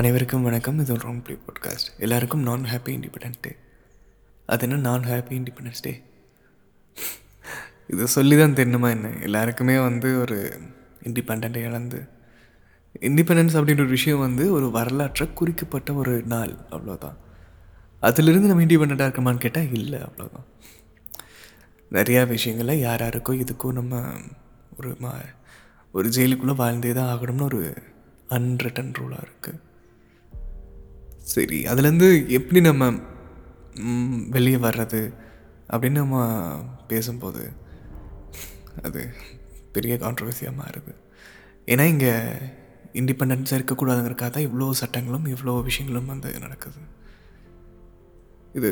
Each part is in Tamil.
அனைவருக்கும் வணக்கம். இது ஒரு ராங் ப்ளே பாட்காஸ்ட் எல்லாருக்கும் நான் ஹாப்பி இண்டிபெண்டன்ஸ் டே அது என்ன நான் ஹாப்பி இண்டிபெண்டன்ஸ் டே இது சொல்லி தான் தெரியணுமா என்ன? எல்லாருக்குமே வந்து ஒரு இண்டிபெண்ட்டை இழந்து இண்டிபெண்டன்ஸ் அப்படின்ற ஒரு விஷயம் வந்து ஒரு வரலாற்றை குறிக்கப்பட்ட ஒரு நாள் அவ்வளோதான் அதிலிருந்து நம்ம இண்டிபெண்ட்டாக இருக்கமான்னு கேட்டால் இல்லை அவ்வளோதான் நிறையா விஷயங்களில் யார் யாருக்கோ இதுக்கும் நம்ம ஒரு மா ஒரு ஜெயிலுக்குள்ளே வாழ்ந்தே தான் ஆகணும்னு ஒரு அன்ரிட்டன் ரூலாக இருக்குது சரி அதுலேருந்து எப்படி நம்ம வெளியே வர்றது அப்படின்னு நம்ம பேசும்போது அது பெரிய கான்ட்ரவர்சியாக மாறுது. ஏன்னா இங்கே இண்டிபெண்டன்ஸாக இருக்கக்கூடாதுங்கிறக்காக தான் இவ்வளோ சட்டங்களும் இவ்வளோ விஷயங்களும் வந்து நடக்குது. இது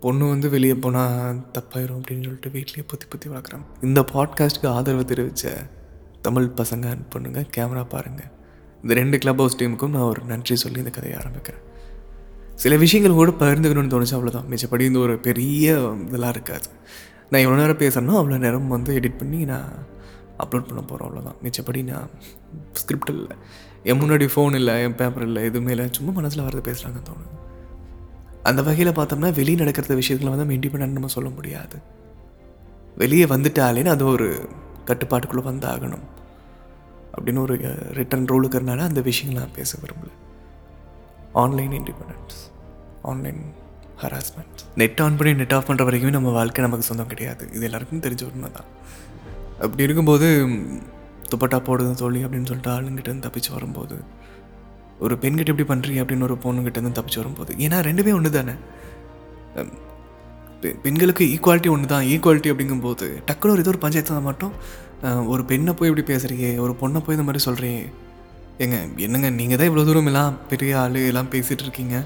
பொண்ணு வந்து வெளியே போனால் தப்பாயிரும் அப்படின்னு சொல்லிட்டு வீட்லேயே புத்தி புத்தி வளர்க்குறாங்க. இந்த பாட்காஸ்ட்டுக்கு ஆதரவு தெரிவித்த தமிழ் பசங்க பொண்ணுங்க கேமரா பாருங்கள் இந்த ரெண்டு கிளப் ஹவுஸ் டீமுக்கும் நான் ஒரு நன்றி சொல்லி இந்த கதையை ஆரம்பிக்கிறேன். சில விஷயங்கள் கூட பகிர்ந்துக்கணும்னு தோணுச்சு அவ்வளோதான் மிச்சப்படி இந்த ஒரு பெரிய இதெல்லாம் இருக்காது. நான் எவ்வளோ நேரம் பேசுகிறேனோ அவ்வளோ நேரம் வந்து எடிட் பண்ணி நான் அப்லோட் பண்ண போகிறோம் அவ்வளோதான் மிச்சப்படி நான் ஸ்கிரிப்ட் இல்லை. என் முன்னாடி ஃபோன் இல்லை என் பேப்பர் இல்லை எதுவுமே இல்லை. சும்மா மனசில் வரது பேசுகிறாங்கன்னு தோணுது. அந்த வகையில் பார்த்தோம்னா வெளியே நடக்கிற விஷயத்தில் வந்து நம்ம இண்டிபெண்ட் நம்ம சொல்ல முடியாது. வெளியே வந்துட்டாலேன்னு அது ஒரு கட்டுப்பாட்டுக்குள்ளே வந்தாகணும். அப்படின்னு ஒரு ரிட்டன் ரூல் இருக்கிறனால அந்த விஷயங்கள் நான் பேச விரும்பல. Online independence online harassment net on பண்ணி நெட் ஆஃப் பண்ணுற வரைக்குமே நம்ம வாழ்க்கை நமக்கு சொந்தம் கிடையாது. இது எல்லாருக்கும் தெரிஞ்ச உண்மை தான். அப்படி இருக்கும்போது துப்பட்டா போடுது தோழி அப்படின்னு சொல்லிட்டு ஆளுங்கிட்ட இருந்து தப்பிச்சு வரும்போது ஒரு பெண்கிட்ட எப்படி பண்ணுறீங்க அப்படின்னு ஒரு பொண்ணுகிட்ட இருந்து தப்பிச்சு வரும்போது ஏன்னா ரெண்டுமே ஒன்று தானே? பெண்களுக்கு ஈக்குவாலிட்டி ஒன்று தான் ஈக்குவாலிட்டி அப்படிங்கும்போது டக்குனு ஒரு ஏதோ ஒரு பஞ்சாயத்து தான் மட்டும். ஒரு பெண்ணை போய் இப்படி பேசுகிறீங்க ஒரு பொண்ணை போய் இந்த மாதிரி சொல்கிறீங்க ஏங்க என்னங்க நீங்கள் தான் இவ்வளோ தூரம் எல்லாம் பெரிய ஆள் எல்லாம் பேசிகிட்டு இருக்கீங்க.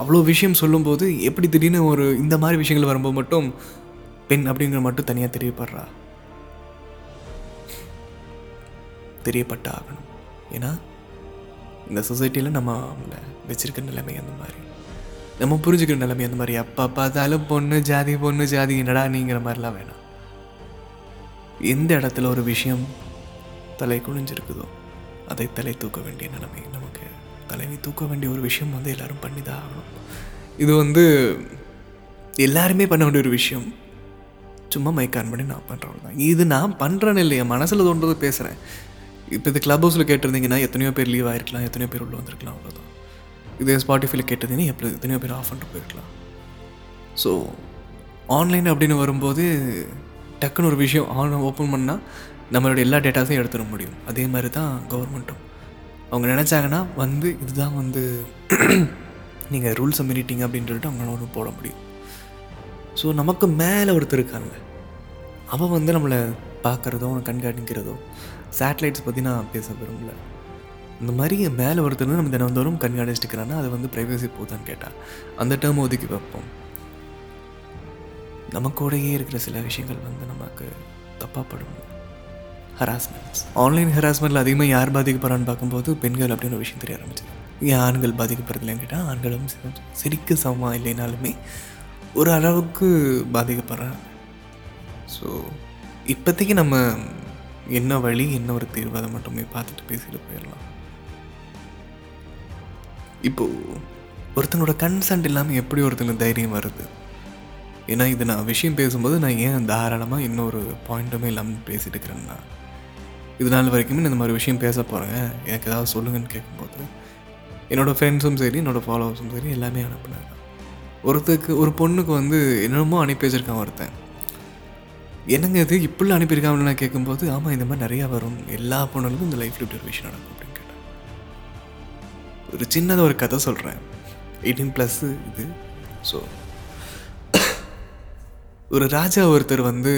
அவ்வளோ விஷயம் சொல்லும்போது எப்படி திடீர்னு ஒரு இந்த மாதிரி விஷயங்கள் வரும்போது மட்டும் பெண் அப்படிங்கிற மட்டும் தனியாக தெரியப்படுறா? தெரியப்பட்ட ஆகணும். ஏன்னா இந்த சொசைட்டியில் நம்ம அவங்கள வச்சுருக்க நிலைமை அந்த மாதிரி. நம்ம புரிஞ்சுக்கிற நிலைமை அந்த மாதிரி. அப்பா பார்த்தாலும் பொண்ணு ஜாதி பொண்ணு ஜாதி என்னடா நீங்கிற மாதிரிலாம் வேணாம். எந்த இடத்துல ஒரு விஷயம் தலை குனிஞ்சிருக்குதோ அதை தலை தூக்க வேண்டிய நிலைமை நமக்கு தலைவி தூக்க வேண்டிய ஒரு விஷயம் வந்து எல்லாரும் பண்ணி தான் ஆகணும். இது வந்து எல்லாருமே பண்ண வேண்டிய ஒரு விஷயம். சும்மா மைக் ஆன் பண்ணி நான் பண்ணுறவங்க தான் இது நான் பண்ணுறேன்னு இல்லையா மனசில் தோன்றது பேசுகிறேன் இப்போ இது க்ளப் ஹவுஸில் கேட்டிருந்தீங்கன்னா எத்தனையோ பேர் லீவ் ஆகிருக்கலாம் எத்தனையோ பேர் உள்ள வந்திருக்கலாம் அவ்வளோதான் இதே ஸ்பாட்டிஃபைல கேட்டிருந்தீங்கன்னா எப்படி எத்தனையோ பேர் ஆஃப் பண்ணிட்டு போயிருக்கலாம். ஸோ ஆன்லைன் அப்படின்னு வரும்போது டக்குன்னு ஒரு விஷயம் ஆன் ஓப்பன் பண்ணால் நம்மளோட எல்லா டேட்டாஸையும் எடுத்துட முடியும். அதே மாதிரி தான் கவர்மெண்ட்டும் அவங்க நினச்சாங்கன்னா வந்து இதுதான் வந்து நீங்கள் ரூல்ஸை மீறிட்டீங்க அப்படின்னு சொல்லிட்டு அவங்களால ஒன்று போட முடியும். ஸோ நமக்கு மேலே ஒருத்தர் இருக்காங்க அவன் வந்து நம்மளை பார்க்குறதோ அவனை கண்காணிக்கிறதோ சேட்டலைட்ஸ் பற்றி நான் பேச விரும்பல. இந்த மாதிரி மேலே ஒருத்தர் நம்ம தினந்தோறும் கண்காணிச்சிட்டு இருக்கிறான்னா அது வந்து ப்ரைவசி போதான்னு கேட்டால் அந்த டேர்ம் ஒதுக்கி வைப்போம். நமக்கூடயே இருக்கிற சில விஷயங்கள் வந்து நமக்கு தப்பாக படும் ஹராஸ்மெண்ட்ஸ் ஆன்லைன் ஹராஸ்மெண்ட்டில் அதிகமாக யார் பாதிக்கப்படுறான்னு பார்க்கும்போது பெண்கள் அப்படின்னு ஒரு விஷயம் தெரிய ஆரம்பிச்சது. ஏன் ஆண்கள் பாதிக்கப்படுறதுலன்னு கேட்டால் ஆண்களும் சரி- சரிக்கு சமமாக இல்லைனாலுமே ஒரு அளவுக்கு பாதிக்கப்படுறாங்க. ஸோ இப்போதைக்கு நம்ம என்ன வழி என்ன ஒரு தீர்வு அதை மட்டுமே பார்த்துட்டு பேசிட்டு போயிடலாம். இப்போது ஒருத்தனோட கன்சென்ட் இல்லாமல் எப்படி ஒருத்தனுக்கு தைரியம் வருது? ஏன்னா இது நான் விஷயம் பேசும்போது நான் ஏன் தாராளமாக இன்னொரு பாயிண்ட்டுமே இல்லாமல் பேசிகிட்டு இருக்கிறேன்னா? இது நாள் வரைக்குமே நான் இந்த மாதிரி விஷயம் பேச போகிறேங்க எனக்கு ஏதாவது சொல்லுங்கன்னு கேட்கும்போது என்னோடய ஃப்ரெண்ட்ஸும் சரி என்னோடய ஃபாலோவர்ஸும் சரி எல்லாமே அனுப்புனாங்க ஒருத்தருக்கு ஒரு பொண்ணுக்கு வந்து என்னென்னமோ அனுப்பி வச்சிருக்கான் ஒருத்தன். என்னங்க இது? இப்படிலாம் அனுப்பியிருக்காங்கன்னு நான் கேட்கும்போது ஆமாம் இந்த மாதிரி நிறையா வரும். எல்லா பொண்ணுகளுக்கும் இந்த லைஃப்பில் இப்படி ஒரு விஷயம் நடக்கும் அப்படின்னு கேட்டேன். ஒரு சின்னதாக ஒரு கதை சொல்கிறேன் எயிட்டீன் ப்ளஸ்ஸு இது. ஸோ ஒரு ராஜா ஒருத்தர் வந்து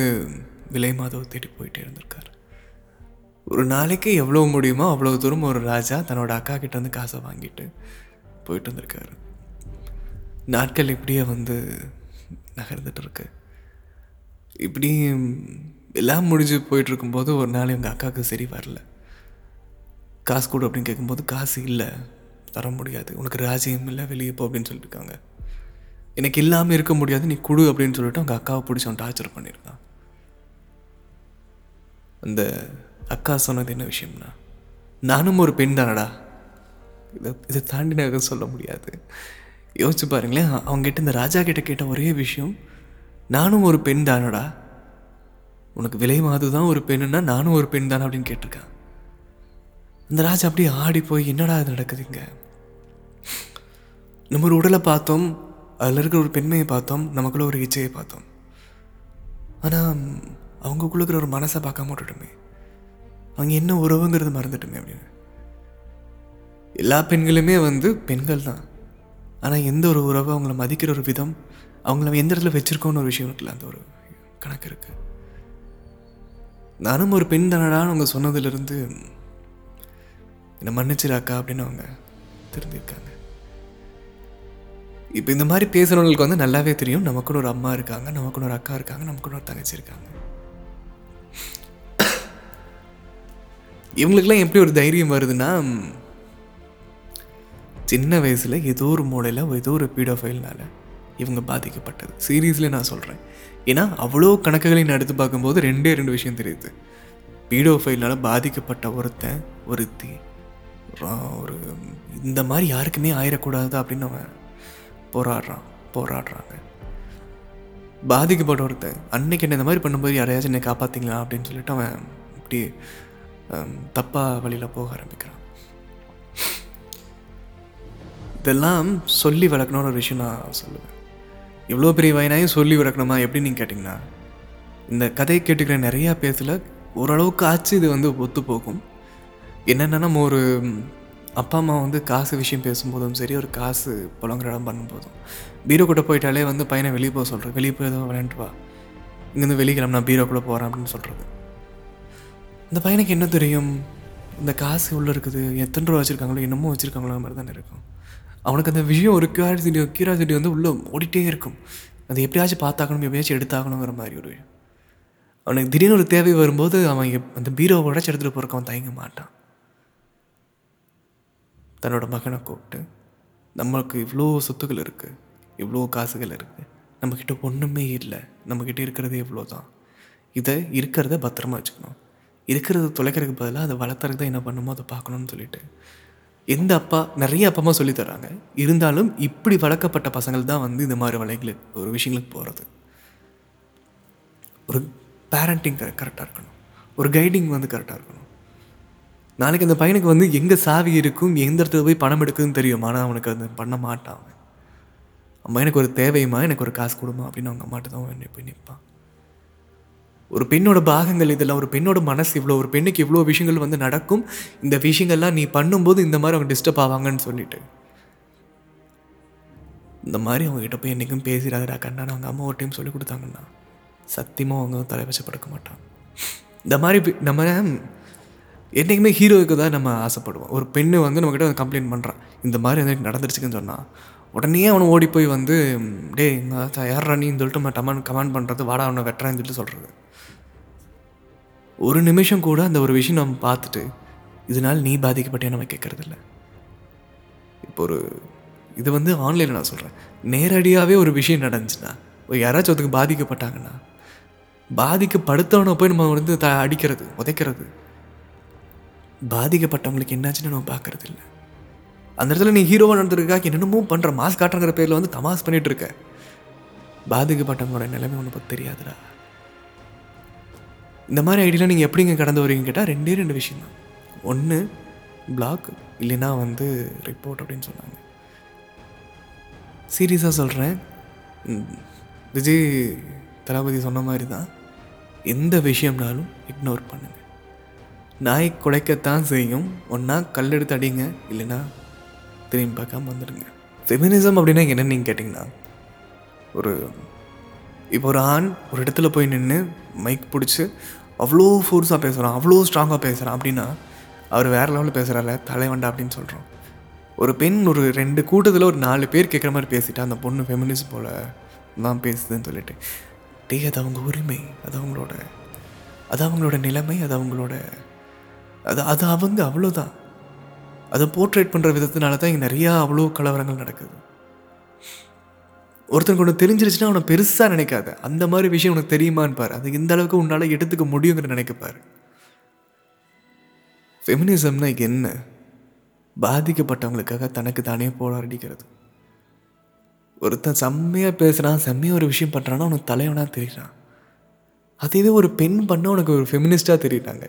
விலை மாதவ தேடி போயிட்டே இருந்திருக்காரு. ஒரு நாளைக்கு எவ்வளோ முடியுமோ அவ்வளோ தூரம் ஒரு ராஜா தன்னோட அக்கா கிட்ட இருந்து காசை வாங்கிட்டு போயிட்டு வந்திருக்காரு. நாட்கள் இப்படியே வந்து நகர்ந்துட்டு இருக்கு இப்படி எல்லாம் முடிஞ்சு போயிட்டு இருக்கும்போது ஒரு நாள் எங்கள் அக்காவுக்கு சரி வரல. காசு கொடு அப்படின்னு கேட்கும்போது காசு இல்லை தர முடியாது. உனக்கு ராஜ்யம் இல்லை வெளியே போ அப்படின்னு சொல்லியிருக்காங்க எனக்கு இல்லாமல் இருக்க முடியாது நீ கொடு அப்படின்னு சொல்லிட்டு அவங்க அக்காவை பிடிச்சி அவன் டார்ச்சர் பண்ணியிருக்கான். அந்த அக்கா சொன்னது என்ன விஷயம்னா நானும் ஒரு பெண் தானடா. இதை இதை தாண்டி நான் எதுவும் சொல்ல முடியாது. யோசிச்சு பாருங்களேன் அவங்ககிட்ட இந்த ராஜா கிட்ட கேட்ட ஒரே விஷயம் நானும் ஒரு பெண் தானடா. உனக்கு விலை மாது தான் ஒரு பெண்ணுன்னா நானும் ஒரு பெண் தானே அப்படின்னு கேட்டிருக்கான். அந்த ராஜா அப்படியே ஆடி போய் என்னடா இது நடக்குதுங்க நம்ம ஒரு உடலை பார்த்தோம் அதில் இருக்கிற ஒரு பெண்மையை பார்த்தோம் நமக்குள்ள ஒரு இச்சையை பார்த்தோம். ஆனால் அவங்களுக்குள்ள இருக்கிற ஒரு மனசை பார்க்காம விட்டுட்டுமே. அவங்க என்ன உறவுங்கிறது மறந்துட்டுமே அப்படின்னு. எல்லா பெண்களுமே வந்து பெண்கள் தான். ஆனால் எந்த ஒரு உறவு அவங்கள மதிக்கிற ஒரு விதம் அவங்கள எந்த இடத்துல வச்சிருக்கோன்னு ஒரு விஷயம் இருக்குல்ல அந்த ஒரு கணக்கு இருக்குது நானும் ஒரு பெண் தானடான்னு அவங்க சொன்னதுலேருந்து என்னை மன்னிச்சிடாக்கா அப்படின்னு அவங்க திருந்திருக்காங்க இப்போ இந்த மாதிரி பேசுகிறவங்களுக்கு வந்து நல்லாவே தெரியும். நமக்குன்னு ஒரு அம்மா இருக்காங்க நமக்குன்னு ஒரு அக்கா இருக்காங்க நமக்குன்னு ஒரு தங்கச்சி இருக்காங்க. இவங்களுக்கெல்லாம் எப்படி ஒரு தைரியம் வருதுன்னா சின்ன வயசில் ஏதோ ஒரு மூலையில் ஏதோ ஒரு பீடோஃபைல்னால இவங்க பாதிக்கப்பட்டது. சீரியஸில் நான் சொல்கிறேன் ஏன்னா அவ்வளோ கணக்குகளை நான் எடுத்து பார்க்கும்போது ரெண்டே ரெண்டு விஷயம் தெரியுது. பீடோஃபைல்னால பாதிக்கப்பட்ட ஒருத்தன் ஒருத்தி ஒரு இந்த மாதிரி யாருக்குமே ஆயிடக்கூடாது அப்படின்னு அவன் போராடுறான் போராடுறாங்க. பாதிக்கப்பட்ட ஒருத்தன் அன்னைக்கு என்ன இந்த மாதிரி பண்ணும்போது யாரையாச்சும் என்னை காப்பாற்றிங்களா அப்படின்னு சொல்லிட்டு அவன் இப்படி தப்பாக வழியில் போக ஆரம்பிக்கிறான். இதெல்லாம் சொல்லி வளர்க்கணும்னு ஒரு விஷயம் நான் சொல்லுவேன். இவ்வளோ பெரிய வயனாயும் சொல்லி வளர்க்கணுமா? எப்படி நீங்கள் கேட்டிங்கன்னா இந்த கதையை கேட்டுக்கிற நிறையா பேர்த்தில் ஓரளவுக்கு ஆச்சு இது வந்து ஒத்து போகும். என்னென்னா நம்ம ஒரு அப்பா அம்மா வந்து காசு விஷயம் பேசும்போதும் சரி ஒரு காசு புலங்குற இடம் பண்ணும்போதும். பீரோ கூட போயிட்டாலே வந்து பையனை வெளியே போக சொல்கிறேன் வெளியே போய் எதுவும் விளையாண்டு வா. இங்கேருந்து வெளியே கிளம்பு நான் பீரோக்குள்ளே போகிறேன் அப்படின்னு சொல்கிறது இந்த பையனுக்கு என்ன தெரியும்? இந்த காசு உள்ளே இருக்குது. எத்தனை ரூபா வச்சுருக்காங்களோ என்னமோ வச்சுருக்காங்களோ மாதிரி தானே இருக்கும். அவனுக்கு அந்த விஷயம் ஒரு கியூரியாசிட்டி கியூரியாசிட்டி வந்து உள்ளே ஓடிட்டே இருக்கும். அது எப்படியாச்சும் பார்த்தாக்கணும் எப்படியாச்சும் எடுத்தாகணுங்கிற மாதிரி ஒரு அவனுக்கு திடீர்னு ஒரு தேவை வரும்போது அவன் அந்த பீரோவை உடச்சி எடுத்துகிட்டு போகிறக்கு அவன் தயங்க மாட்டான். தன்னோட மகனை கூப்பிட்டு நம்மளுக்கு இவ்வளோ சொத்துக்கள் இருக்குது இவ்வளோ காசுகள் இருக்குது நம்மக்கிட்ட ஒன்றுமே இல்லை நம்மக்கிட்ட இருக்கிறது இவ்வளோ தான் இதை இருக்கிறத பத்திரமா வச்சுக்கணும். இருக்கிறத தொலைக்கிறதுக்கு பதிலாக அதை வளர்த்துறதுக்கு என்ன பண்ணுமோ அதை பார்க்கணும்னு சொல்லிட்டு. எந்த அப்பா நிறைய அப்பா அம்மா சொல்லித் தராங்க இருந்தாலும் இப்படி வளர்க்கப்பட்ட பசங்கள் தான் வந்து இந்த மாதிரி வலைகளுக்கு ஒரு விஷயங்களுக்கு போகிறது ஒரு பேரண்டிங் கரெக்டாக இருக்கணும். ஒரு கைடிங் வந்து கரெக்டாக இருக்கணும். நாளைக்கு அந்த பையனுக்கு வந்து எங்கே சாவி இருக்கும் எந்த இடத்துல போய் பணம் எடுக்குதுன்னு தெரியும். ஆனால் அவனுக்கு அது பண்ண மாட்டான் அம்மா எனக்கு ஒரு தேவையுமா எனக்கு ஒரு காசு கொடுமா அப்படின்னு அவங்க அம்மாட்ட தான் போய் நிற்பான் ஒரு பெண்ணோட பாகங்கள் இதெல்லாம் ஒரு பெண்ணோட மனசு இவ்வளோ ஒரு பெண்ணுக்கு இவ்வளோ விஷயங்கள் வந்து நடக்கும். இந்த விஷயங்கள்லாம் நீ பண்ணும்போது இந்த மாதிரி அவங்க டிஸ்டர்ப் ஆவாங்கன்னு சொல்லிட்டு. இந்த மாதிரி அவங்ககிட்ட போய் என்றைக்கும் பேசிடாதடா கண்ணான்னு அவங்க அம்மா ஒரு டைம் சொல்லி கொடுத்தாங்கன்னா சத்தியமாக அவங்க தலை வச்சு படுக்க இந்த மாதிரி நம்ம என்றைக்குமே ஹீரோவுக்கு தான் நம்ம ஆசைப்படுவோம். ஒரு பெண்ணு வந்து நம்மக்கிட்ட வந்து கம்ப்ளைண்ட் பண்ணுறான் இந்த மாதிரி வந்து எனக்கு நடந்துருச்சுன்னு சொன்னால் உடனே அவனை ஓடி போய் வந்து டேய் யார் நீன்னு சொல்லிட்டு நம்ம டமான் கமெண்ட் பண்ணுறது வாடா அவனை வெட்டுறான்னு சொல்லிட்டு சொல்கிறது ஒரு நிமிஷம் கூட அந்த ஒரு விஷயம் நம்ம பார்த்துட்டு இதனால் நீ பாதிக்கப்பட்டே நம்ம கேட்கறதில்ல. இப்போ ஒரு இது வந்து ஆன்லைனில் நான் சொல்கிறேன் நேரடியாகவே ஒரு விஷயம் நடந்துச்சுன்னா யாராச்சும் அதுக்கு பாதிக்கப்பட்டாங்கன்னா பாதிக்கப்படுத்தவனை போய் நம்ம வந்து த அடிக்கிறது உதைக்கிறது பாதிக்கப்பட்டவங்களுக்கு என்னாச்சுன்னு நம்ம பார்க்கறது இல்லை அந்த இடத்துல நீ ஹீரோவாக நடந்திருக்காக்கு என்னென்னமோ பண்ணுற மாஸ் காட்டுறங்கிற பேரில் வந்து தமாஸ் பண்ணிட்டு இருக்க. பாதிக்கப்பட்டவங்களோட நிலைமை உனக்கு தெரியாதுடா. இந்த மாதிரி ஐடியெலாம் நீங்கள் எப்படிங்க கடந்து வரீங்க கேட்டால் ரெண்டே ரெண்டு விஷயம் தான் ஒன்று பிளாக் இல்லைன்னா வந்து ரிப்போர்ட் அப்படின்னு சொன்னாங்க. சீரியஸாக சொல்கிறேன் விஜய் தளபதி சொன்ன மாதிரி தான் எந்த விஷயம்னாலும் இக்னோர் பண்ணுங்கள் நாய் குலைக்கத்தான் செய்யும். ஒன்றா கல் எடுத்து அடிங்க. இல்லைன்னா திரும்பி பார்க்காம வந்துடுங்க. ஃபெமினிசம் அப்படின்னா என்னன்னு நீங்கள் கேட்டிங்கன்னா ஒரு இப்போ ஒரு ஆண் ஒரு இடத்துல போய் நின்று மைக் பிடிச்சி அவ்வளோ ஃபோர்ஸாக பேசுகிறான் அவ்வளோ ஸ்ட்ராங்காக பேசுகிறான் அப்படின்னா அவர் வேறு லெவலில் பேசுகிறால தலைவண்டா அப்படின்னு சொல்கிறோம் ஒரு பெண் ஒரு ரெண்டு கூட்டத்தில் ஒரு நாலு பேர் கேட்குற மாதிரி பேசிட்டா அந்த பொண்ணு ஃபெமினிஸ்ட் போல் தான் பேசுதுன்னு சொல்லிட்டு டேய் அது அவங்க உரிமை அது அவங்களோட அது அவங்களோட நிலைமை அது அவங்களோட அது அது அவங்க அவ்வளோதான். அதை போர்ட்ரேட் பண்ணுற விதத்தினால தான் இங்கே நிறையா அவ்வளோ கலவரங்கள் நடக்குது. ஒருத்தனுக்கு ஒன்று தெரிஞ்சிருச்சுன்னா அவனை பெருசாக நினைக்காத. அந்த மாதிரி விஷயம் உனக்கு தெரியுமான்னு பாரு. அது இந்த அளவுக்கு உன்னால் எடுத்துக்க முடியுங்கிற நினைக்கப்பார் ஃபெமினிசம்னா என்ன? பாதிக்கப்பட்டவங்களுக்காக தனக்கு தானே போராடிக்கிறது. ஒருத்தன் செம்மையாக பேசுகிறான் செம்மையாக ஒரு விஷயம் பண்ணுறான்னா உனக்கு தலைவனாக தெரியுறான். அதுவே ஒரு பெண் பண்ண உனக்கு ஒரு ஃபெமினிஸ்டாக தெரியுறாங்க.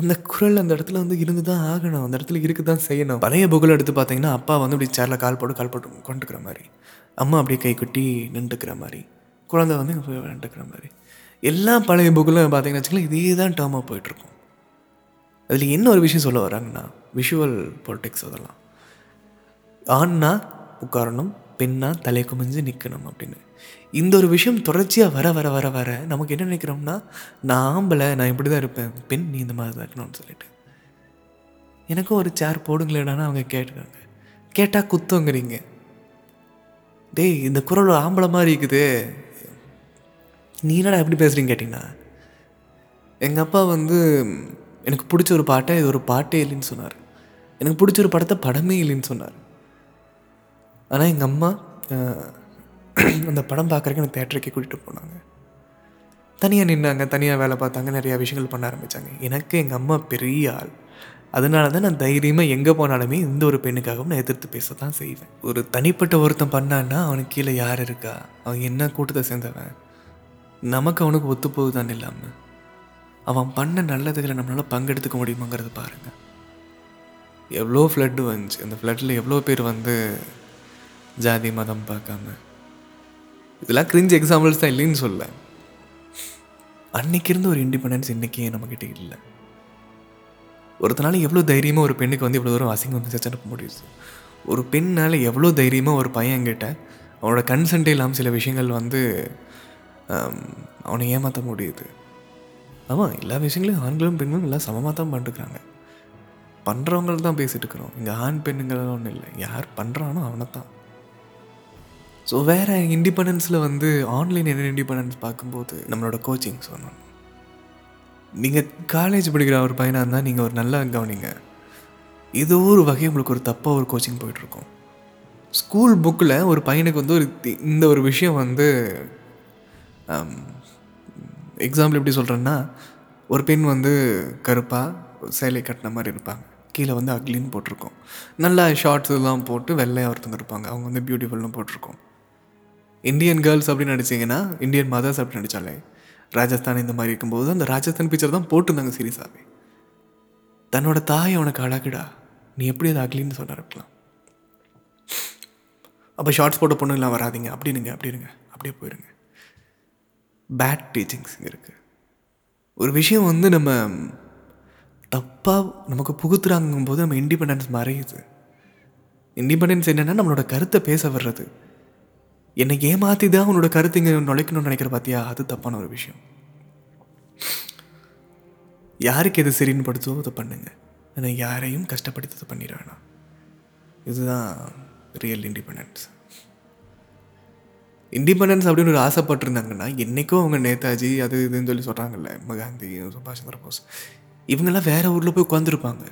அந்த குரல் அந்த இடத்துல வந்து இருந்து தான் ஆகணும். அந்த இடத்துல இருக்க தான் செய்யணும். பழைய புகழ் எடுத்து பார்த்தீங்கன்னா அப்பா வந்து அப்படி சேரில் கால் போட்டு கால் போட்டு கொண்டுக்கிற மாதிரி. அம்மா அப்படியே கை குட்டி நின்றுக்கிற மாதிரி. குழந்தை வந்து இங்க போய் விளையாண்டுக்கிற மாதிரி. எல்லாம் பழைய புக்கில் பார்த்தீங்கன்னு வச்சுக்கலாம் இதே தான் டேர்மாக போயிட்டுருக்கும். அதில் என்ன ஒரு விஷயம் சொல்ல வராங்கன்னா விஷுவல் பொலிட்டிக்ஸ் அதெல்லாம். ஆண்னா உட்காரணும் பெண்ணாக தலை குமிஞ்சு நிற்கணும் அப்படின்னு. இந்த ஒரு விஷயம் தொடர்ச்சியாக வர வர வர வர நமக்கு என்ன நினைக்கிறோம்னா நான் ஆம்பளை நான் இப்படி தான் இருப்பேன். பெண் நீ இந்த மாதிரி தான் இருக்கணும்னு சொல்லிட்டு. எனக்கும் ஒரு சேர் போடுங்களேடான்னு அவங்க கேட்டுருக்காங்க. கேட்டால் குத்தங்கிறீங்க. டேய் இந்த குரல் ஆம்பளை மாதிரி இருக்குது. நீ என்னடா எப்படி பேசுகிறீங்க கேட்டிங்கன்னா? எங்கள் அப்பா வந்து எனக்கு பிடிச்ச ஒரு பாட்டை இது ஒரு பாட்டே இல்லைன்னு சொன்னார். எனக்கு பிடிச்ச ஒரு படத்தை படமே இல்லைன்னு சொன்னார். ஆனால் எங்கள் அம்மா அந்த படம் பார்க்குறக்கு எனக்கு தேட்டருக்கே கூட்டிகிட்டு போனாங்க. தனியாக நின்னாங்க தனியாக வேலை பார்த்தாங்க நிறையா விஷயங்கள் பண்ண ஆரம்பித்தாங்க எனக்கு எங்கள் அம்மா பெரிய ஆள். அதனால தான் நான் தைரியமாக எங்கே போனாலுமே இந்த ஒரு பெண்ணுக்காகவும் நான் எதிர்த்து பேச தான் செய்வேன். ஒரு தனிப்பட்ட ஒருத்தன் பண்ணான்னா அவனுக்கு கீழே யார் இருக்கா? அவன் என்ன கூட்டத்தை சேர்ந்தவன்? நமக்கு அவனுக்கு ஒத்து போகுதான்னு இல்லாமல் அவன் பண்ண நல்லதுகளை நம்மளால் பங்கெடுத்துக்க முடியுமாங்கிறத பாருங்கள் எவ்வளோ ஃப்ளட்டு வந்துச்சு. அந்த ஃப்ளட்டில் எவ்வளோ பேர் வந்து ஜாதி மதம் பார்க்காம. இதெல்லாம் கிரிஞ்சு எக்ஸாம்பிள்ஸ் தான் இல்லைன்னு சொல்ல. அன்னைக்கு இருந்த ஒரு இண்டிபெண்டன்ஸ் இன்றைக்கி நம்மக்கிட்ட இல்லை. ஒருத்தனால எவ்வளோ தைரியமாக ஒரு பெண்ணுக்கு வந்து இவ்வளோ தூரம் அசிங்கம் மெசேஜ் அனுப்ப முடியுது. ஒரு பெண்ணால் எவ்வளோ தைரியமாக ஒரு பையன் கிட்ட அவனோட கன்சென்ட்டே இல்லாமல் சில விஷயங்கள் வந்து அவனை ஏமாற்ற முடியுது. ஆமாம் எல்லா விஷயங்களையும் ஆண்களும் பெண்களும் எல்லாம் சமமாக தான் பண்ணிருக்கிறாங்க பண்ணுறவங்கள தான் பேசிட்டு இருக்கிறோம். இங்கே ஆண் பெண்ணுங்கள் ஒன்றும் இல்லை. யார் பண்ணுறானோ அவனை தான் ஸோ வேறு இண்டிபெண்டன்ஸில் வந்து ஆன்லைன் என்ன இண்டிபெண்டன்ஸ் பார்க்கும்போது நம்மளோட கோச்சிங் சொன்னோம். நீங்கள் காலேஜ் படிக்கிற ஒரு பையனாக இருந்தால் நீங்கள் ஒரு நல்லா கவனிங்க. ஏதோ ஒரு வகை உங்களுக்கு ஒரு தப்பாக ஒரு கோச்சிங் போயிட்டுருக்கோம். ஸ்கூல் புக்கில் ஒரு பையனுக்கு வந்து ஒரு தி- இந்த ஒரு விஷயம் வந்து um, எக்ஸாம்பிள் எப்படி சொல்கிறேன்னா ஒரு பெண் வந்து கருப்பாக சேலை கட்டின மாதிரி இருப்பாங்க. கீழே வந்து அக்லின்னு போட்டிருக்கோம். நல்லா ஷார்ட்ஸ் எல்லாம் போட்டு வெள்ளையாக ஒருத்தங்க இருப்பாங்க. அவங்க வந்து பியூட்டிஃபுல்னு போட்டிருக்கோம். இந்தியன் கேர்ள்ஸ் அப்படின்னு நடிச்சிங்கன்னா இந்தியன் மதர்ஸ் அப்படின்னு நடித்தாலே ராஜஸ்தான் இந்த மாதிரி இருக்கும்போது அந்த ராஜஸ்தான் பிக்சர் தான் போட்டிருந்தாங்க சீரியஸாகவே தன்னோட தாய் அவனுக்கு அழகுடா நீ எப்படி அதை அக்லின்னு சொன்ன இருக்கலாம் அப்போ ஷார்ட்ஸ் போட்ட பொண்ணுலாம் வராதீங்க அப்படினுங்க அப்படிருங்க அப்படியே போயிருங்க. பேட் டீச்சிங்ஸ் இருக்குது ஒரு விஷயம் வந்து நம்ம தப்பாக நமக்கு புகுத்துறாங்கும் போது நம்ம இண்டிபெண்டன்ஸ் மறையுது. இண்டிபெண்டன்ஸ் என்னென்னா நம்மளோட கருத்தை பேச வர்றது. என்னை ஏமாற்றி தான் உன்னோட கருத்து இங்கே நுழைக்கணும்னு நினைக்கிற பார்த்தியா அது தப்பான ஒரு விஷயம். யாருக்கு எது சரின்னு படுத்தோ அதை பண்ணுங்க. ஆனால் யாரையும் கஷ்டப்படுத்தி பண்ணிட வேணாம். இதுதான் ரியல் இண்டிபெண்டன்ஸ் இண்டிபெண்டன்ஸ் அப்படின்னு ஒரு ஆசைப்பட்டிருந்தாங்கன்னா என்றைக்கும் அவங்க நேதாஜி அது இதுன்னு சொல்லி சொல்கிறாங்கல்ல காந்தி சுபாஷ் சந்திர போஸ் இவங்கெல்லாம் வேறு ஊரில் போய் உட்காந்துருப்பாங்க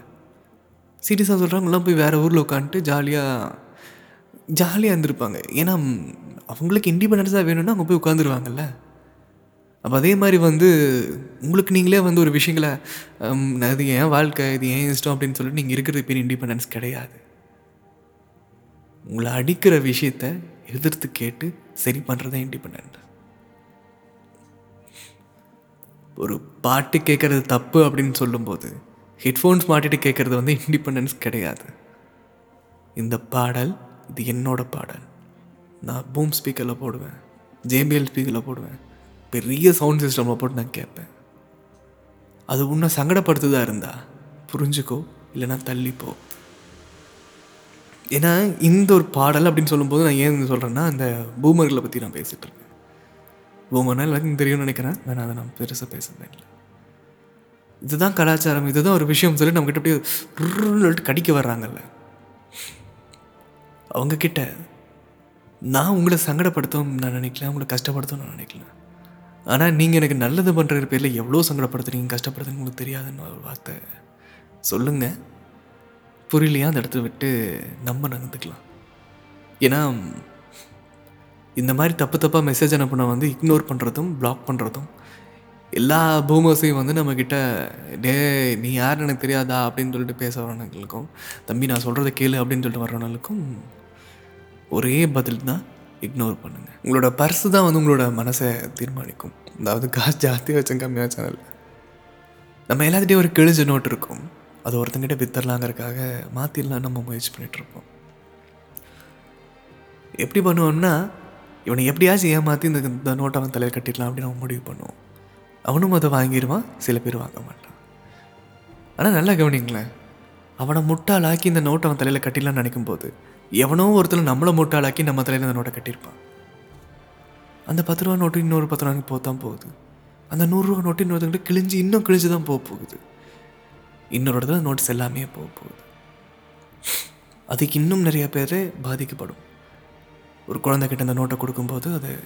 சீரியஸாக சொல்கிறவங்கலாம் போய் வேறு ஊரில் உட்காந்துட்டு ஜாலியாக ஜாலியாக இருந்திருப்பாங்க. ஏன்னா அவங்களுக்கு இண்டிபெண்டன்ஸாக வேணும்னா அவங்க போய் உட்காந்துருவாங்கல்ல அப்போ அதே மாதிரி வந்து உங்களுக்கு நீங்களே வந்து ஒரு விஷயங்களை அது ஏன் வாழ்க்கை இது ஏன் இஷ்டம் அப்படின்னு சொல்லிட்டு நீங்கள் இருக்கிறது பேர் இண்டிபெண்டன்ஸ் கிடையாது. உங்களை அடிக்கிற விஷயத்த எதிர்த்து கேட்டு சரி பண்ணுறது தான் இண்டிபெண்ட் ஒரு பாட்டு கேட்குறது தப்பு அப்படின்னு சொல்லும்போது ஹெட்ஃபோன்ஸ் மாட்டிட்டு கேட்குறது வந்து இண்டிபெண்டன்ஸ் கிடையாது. இந்த பாடல் இது என்னோட பாடல். நான் பூம் ஸ்பீக்கரில் போடுவேன் ஜேபிஎல் ஸ்பீக்கரில் போடுவேன் பெரிய சவுண்ட் சிஸ்டமில் போட்டு நான் கேட்பேன். அது உன்னை சங்கடப்படுத்துதா இருந்தா? புரிஞ்சுக்கோ இல்லைன்னா தள்ளிப்போ. ஏன்னா இந்த ஒரு பாடல் அப்படின்னு சொல்லும்போது நான் ஏன் சொல்கிறேன்னா அந்த பூமர்களை பற்றி நான் பேசிகிட்டு இருக்கேன். பூமர்னா எல்லாருக்கும் தெரியும்னு நினைக்கிறேன் வேணா அதை நான் பெருசாக பேசுறதே இல்லை. இதுதான் கலாச்சாரம் இதுதான் ஒரு விஷயம் சொல்லி நம்மக்கிட்ட அப்படியே கடிக்க வர்றாங்கல்ல. அவங்கக்கிட்ட நான் உங்களை சங்கடப்படுத்தவும் நான் நினைக்கல உங்களை கஷ்டப்படுத்தவும் நான் நினைக்கல. ஆனால் நீங்கள் எனக்கு நல்லது பண்ணுற பேரில் எவ்வளோ சங்கடப்படுத்துறீங்க கஷ்டப்படுத்துறீங்க உங்களுக்கு தெரியாதுன்னு ஒரு வார்த்தை. சொல்லுங்கள் புரியலையா? அந்த இடத்த விட்டு நம்ம நடந்துக்கலாம் ஏன்னா இந்த மாதிரி தப்பு தப்பாக மெசேஜ் அனுப்புன வந்து இக்னோர் பண்ணுறதும் பிளாக் பண்ணுறதும் எல்லா பூமர்ஸையும் வந்து நம்மக்கிட்ட டே நீ யார் எனக்கு தெரியாதா? அப்படின்னு சொல்லிட்டு பேச வரவங்களுக்கும் தம்பி நான் சொல்கிறத கேளு அப்படின்னு சொல்லிட்டு வர்றவங்களுக்கும் ஒரே பதில் தான் இக்னோர் பண்ணுங்கள் உங்களோட பர்ஸு தான் வந்து உங்களோட மனசை தீர்மானிக்கும். அதாவது காசு ஜாஸ்தியாக வச்சேன் கம்மியாக வச்சாலும் நம்ம எல்லாத்துட்டையும் ஒரு கிழிஞ்ச நோட் இருக்கும். அது ஒருத்தங்கிட்ட வித்தரலாங்கிறதுக்காக மாற்றிடலாம் நம்ம முயற்சி பண்ணிகிட்ருப்போம் எப்படி பண்ணுவோம்னா இவனை எப்படியாச்சும் ஏமாற்றி இந்த இந்த நோட்டை அவன் தலையில் கட்டிடலாம் அப்படின்னு அவன் முடிவு பண்ணுவோம் அவனும் அதை வாங்கிடுவான் சில பேர் வாங்க மாட்டான். ஆனால் நல்லா கவனிங்களேன். அவனை முட்டாளாக்கி இந்த நோட்டை அவன் தலையில் கட்டிடலாம்னு நினைக்கும் போது எவனோ ஒருத்தர் நம்மளை முட்டாளாக்கி நம்ம தலையில் அந்த நோட்டை கட்டியிருப்பான். அந்த பத்து ரூபா நோட்டு இன்னொரு பத்து ரூபாய்க்கு போக தான் போகுது. அந்த நூறுரூவா நோட்டு இன்னொருத்தங்கிட்ட கிழிஞ்சு இன்னும் கிழிஞ்சு தான் போக போகுது. இன்னொரு இடத்துல நோட்ஸ் எல்லாமே போக போகுது. அதுக்கு இன்னும் நிறைய பேர் பாதிக்கப்படும். ஒரு குழந்தைக்கிட்ட அந்த நோட்டை கொடுக்கும்போது அது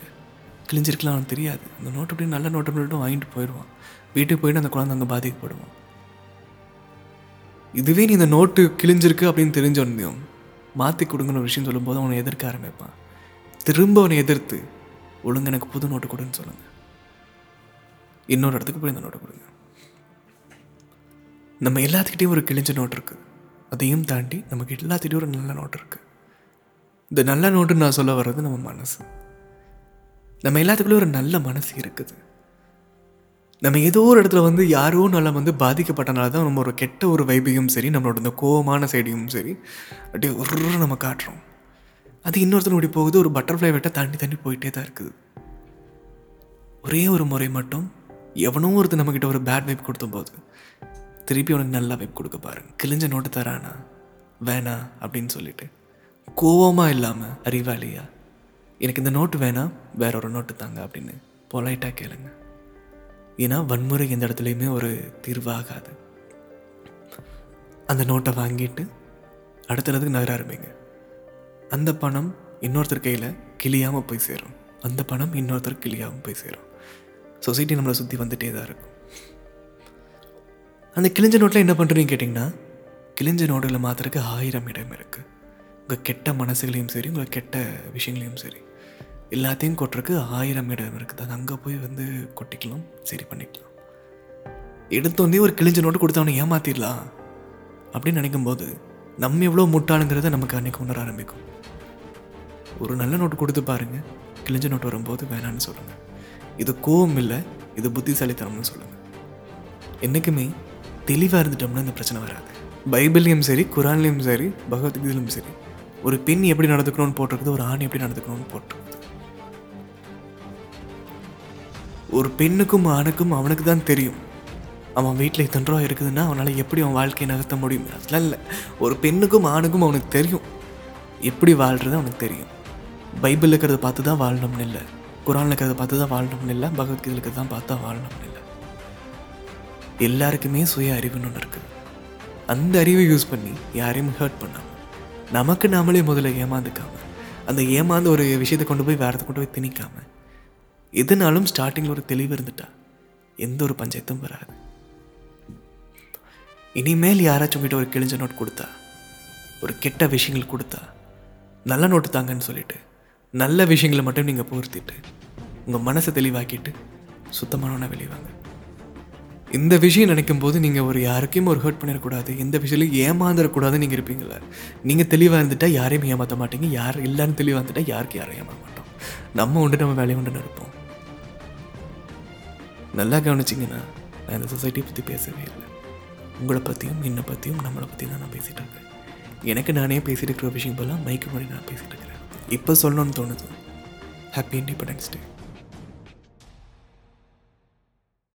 கிழிஞ்சிருக்கலாம் தெரியாது. அந்த நோட்டு அப்படின்னு நல்ல நோட்டை மட்டும் வாங்கிட்டு போயிடுவான். வீட்டுக்கு போயிட்டு அந்த குழந்தை அங்கே பாதிக்கப்படுவான். இதுவே நீ இந்த நோட்டு கிழிஞ்சிருக்கு அப்படின்னு தெரிஞ்சோன்னையும் மாற்றி கொடுங்கன்னு ஒரு விஷயம் சொல்லும்போது அவனை எதிர்க்க ஆரம்பிப்பான். திரும்ப அவனை எதிர்த்து ஒழுங்கு எனக்கு புது நோட்டு கொடுன்னு சொல்லுங்கள் இன்னொரு இடத்துக்கு போய் இந்த நோட்டை கொடுங்க. நம்ம எல்லாத்துக்கிட்டையும் ஒரு கிழிஞ்ச நோட் இருக்குது அதையும் தாண்டி நமக்கு எல்லாத்துக்கிட்டையும் ஒரு நல்ல நோட் இருக்குது இந்த நல்ல நோட்டுன்னு நான் சொல்ல வர்றது நம்ம மனசு. நம்ம எல்லாத்துக்குள்ளேயும் ஒரு நல்ல மனசு இருக்குது. நம்ம ஏதோ ஒரு இடத்துல வந்து யாரோ நல்லா வந்து பாதிக்கப்பட்டனால தான் நம்ம ஒரு கெட்ட ஒரு வைபையும் சரி நம்மளோட இந்த கோவமான சைடையும் சரி அப்படியே ஒரு நம்ம காட்டுறோம். அது இன்னொருத்தர் இப்படி போகுது ஒரு பட்டர்ஃப்ளை வெட்ட தாண்டி தாண்டி போயிட்டே தான் இருக்குது. ஒரே ஒரு முறை மட்டும் எவனோ ஒருத்தர் நம்மக்கிட்ட ஒரு பேட் வைப் கொடுத்த திருப்பி உனக்கு நல்ல வைப் கொடுக்க பாருங்க கிழிஞ்ச நோட்டு தரானா? வேணா அப்படின்னு சொல்லிட்டு. கோவமாக இல்லாமல் அறிவாளியா? எனக்கு இந்த நோட்டு வேணாம் வேற ஒரு நோட்டு தாங்க அப்படின்னு. பொலைட்டாக கேளுங்க. ஏன்னா வன்முறை எந்த இடத்துலையுமே ஒரு தீர்வாகாது. அந்த நோட்டை வாங்கிட்டு அடுத்த இடத்துக்கு நகர ஆரம்பிங்க. அந்த பணம் இன்னொருத்தர் கையில் கிளியாமல் போய் சேரும். அந்த பணம் இன்னொருத்தர் கிளியாமல் போய் சேரும். சொசைட்டி நம்மளை சுற்றி வந்துட்டே தான் இருக்கும். அந்த கிழிஞ்ச நோட்டில் என்ன பண்ணுறீங்க கேட்டிங்கன்னா கிழிஞ்ச நோட்டில் மாத்திரக்கு ஆயிரம் இடம் இருக்குது உங்கள் கெட்ட மனசுகளையும் சரி உங்கள் கெட்ட விஷயங்களையும் சரி. எல்லாத்தையும் கொட்டுறதுக்கு ஆயிரம் இடம் இருக்குது. அது அங்கே போய் வந்து கொட்டிக்கலாம் சரி பண்ணிக்கலாம். எடுத்தோடனே ஒரு கிழிஞ்ச நோட்டு கொடுத்து அவனை ஏமாத்திடலாம் அப்படின்னு நினைக்கும்போது நம்ம எவ்வளோ முட்டாளுங்கிறத நமக்கு அன்னைக்கு உணர ஆரம்பிக்கும். ஒரு நல்ல நோட்டு கொடுத்து பாருங்க. கிழிஞ்ச நோட்டு வரும்போது வேணான்னு சொல்லுங்கள் இது கோவம் இல்லை இது புத்திசாலித்தனம்னு சொல்லுங்கள் என்றைக்குமே தெளிவாக இருந்துட்டோம்னா இந்த பிரச்சனை வராது. பைபிள்லேயும் சரி குரான்லேயும் சரி பகவத்கீதையிலும் சரி ஒரு பெண் எப்படி நடந்துக்கணும்னு போட்டிருக்குது ஒரு ஆண் எப்படி நடந்துக்கணும்னு போட்டிருக்குது ஒரு பெண்ணுக்கும் ஆணுக்கும் அவனுக்கு தான் தெரியும். அவன் வீட்டில் இத்தனை ரூபா இருக்குதுன்னா அவனால் எப்படி அவன் வாழ்க்கையை நகர்த்த முடியும்? அதெல்லாம் இல்லை. ஒரு பெண்ணுக்கும் ஆணுக்கும் அவனுக்கு தெரியும். எப்படி வாழ்கிறது அவனுக்கு தெரியும். பைபிளில் இருக்கிறத பார்த்து தான் வாழணும்னு இல்லை. குரானில் இருக்கிறத பார்த்து தான் வாழணும்னு இல்லை. பகவத்கீதை இருக்கிறத தான் பார்த்தா வாழணும்னு இல்லை. எல்லாருக்குமே சுய அறிவுன்னு ஒன்று இருக்குது. அந்த அறிவை யூஸ் பண்ணி யாரையும் ஹர்ட் பண்ணாமல் நமக்கு நாமளே முதல்ல ஏமாந்துக்காமல் அந்த ஏமாந்து ஒரு விஷயத்தை கொண்டு போய் வேறத்தை கொண்டு போய் திணிக்காமல் எதுனாலும் ஸ்டார்டிங்கில் ஒரு தெளிவு இருந்துட்டா? எந்த ஒரு பஞ்சாயத்தும் வராது. இனிமேல் யாராச்சும் உங்ககிட்ட ஒரு கிழிஞ்ச நோட் கொடுத்தா ஒரு கெட்ட விஷயங்கள் கொடுத்தா நல்ல நோட்டு தாங்கன்னு சொல்லிட்டு நல்ல விஷயங்களை மட்டும் நீங்கள் போர்த்திட்டு உங்கள் மனசை தெளிவாக்கிட்டு சுத்தமானவனா வெளிவாங்க இந்த விஷயம் நினைக்கும் போது நீங்கள் ஒரு யாருக்கையும் ஒரு ஹர்ட் பண்ணிடக்கூடாது. எந்த விஷயத்துலையும் ஏமாந்துடக்கூடாதுன்னு நீங்கள் இருப்பீங்களா நீங்கள் தெளிவாக இருந்துட்டா யாரையும் ஏமாற்ற மாட்டீங்க. யார் இல்லைன்னு தெளிவாக இருந்துட்டா யாருக்கு யாரும் ஏமாற மாட்டோம். நம்ம உண்டு நம்ம வேலையை உண்டு இருப்போம். நல்லா கவனிச்சிங்கன்னா நான் இந்த சொசைட்டியை பற்றி பேசவே இல்லை. உங்களை பற்றியும் என்னை பற்றியும் நம்மளை பற்றியும் தான் நான் பேசிகிட்டு இருக்கேன். எனக்கு நானே பேசிகிட்டு இருக்கிற விஷயம் போலாம் மைக்கு முன்னாடி நான் பேசிகிட்டு இருக்கிறேன். இப்போ சொல்லணும்னு தோணுது. Happy independence day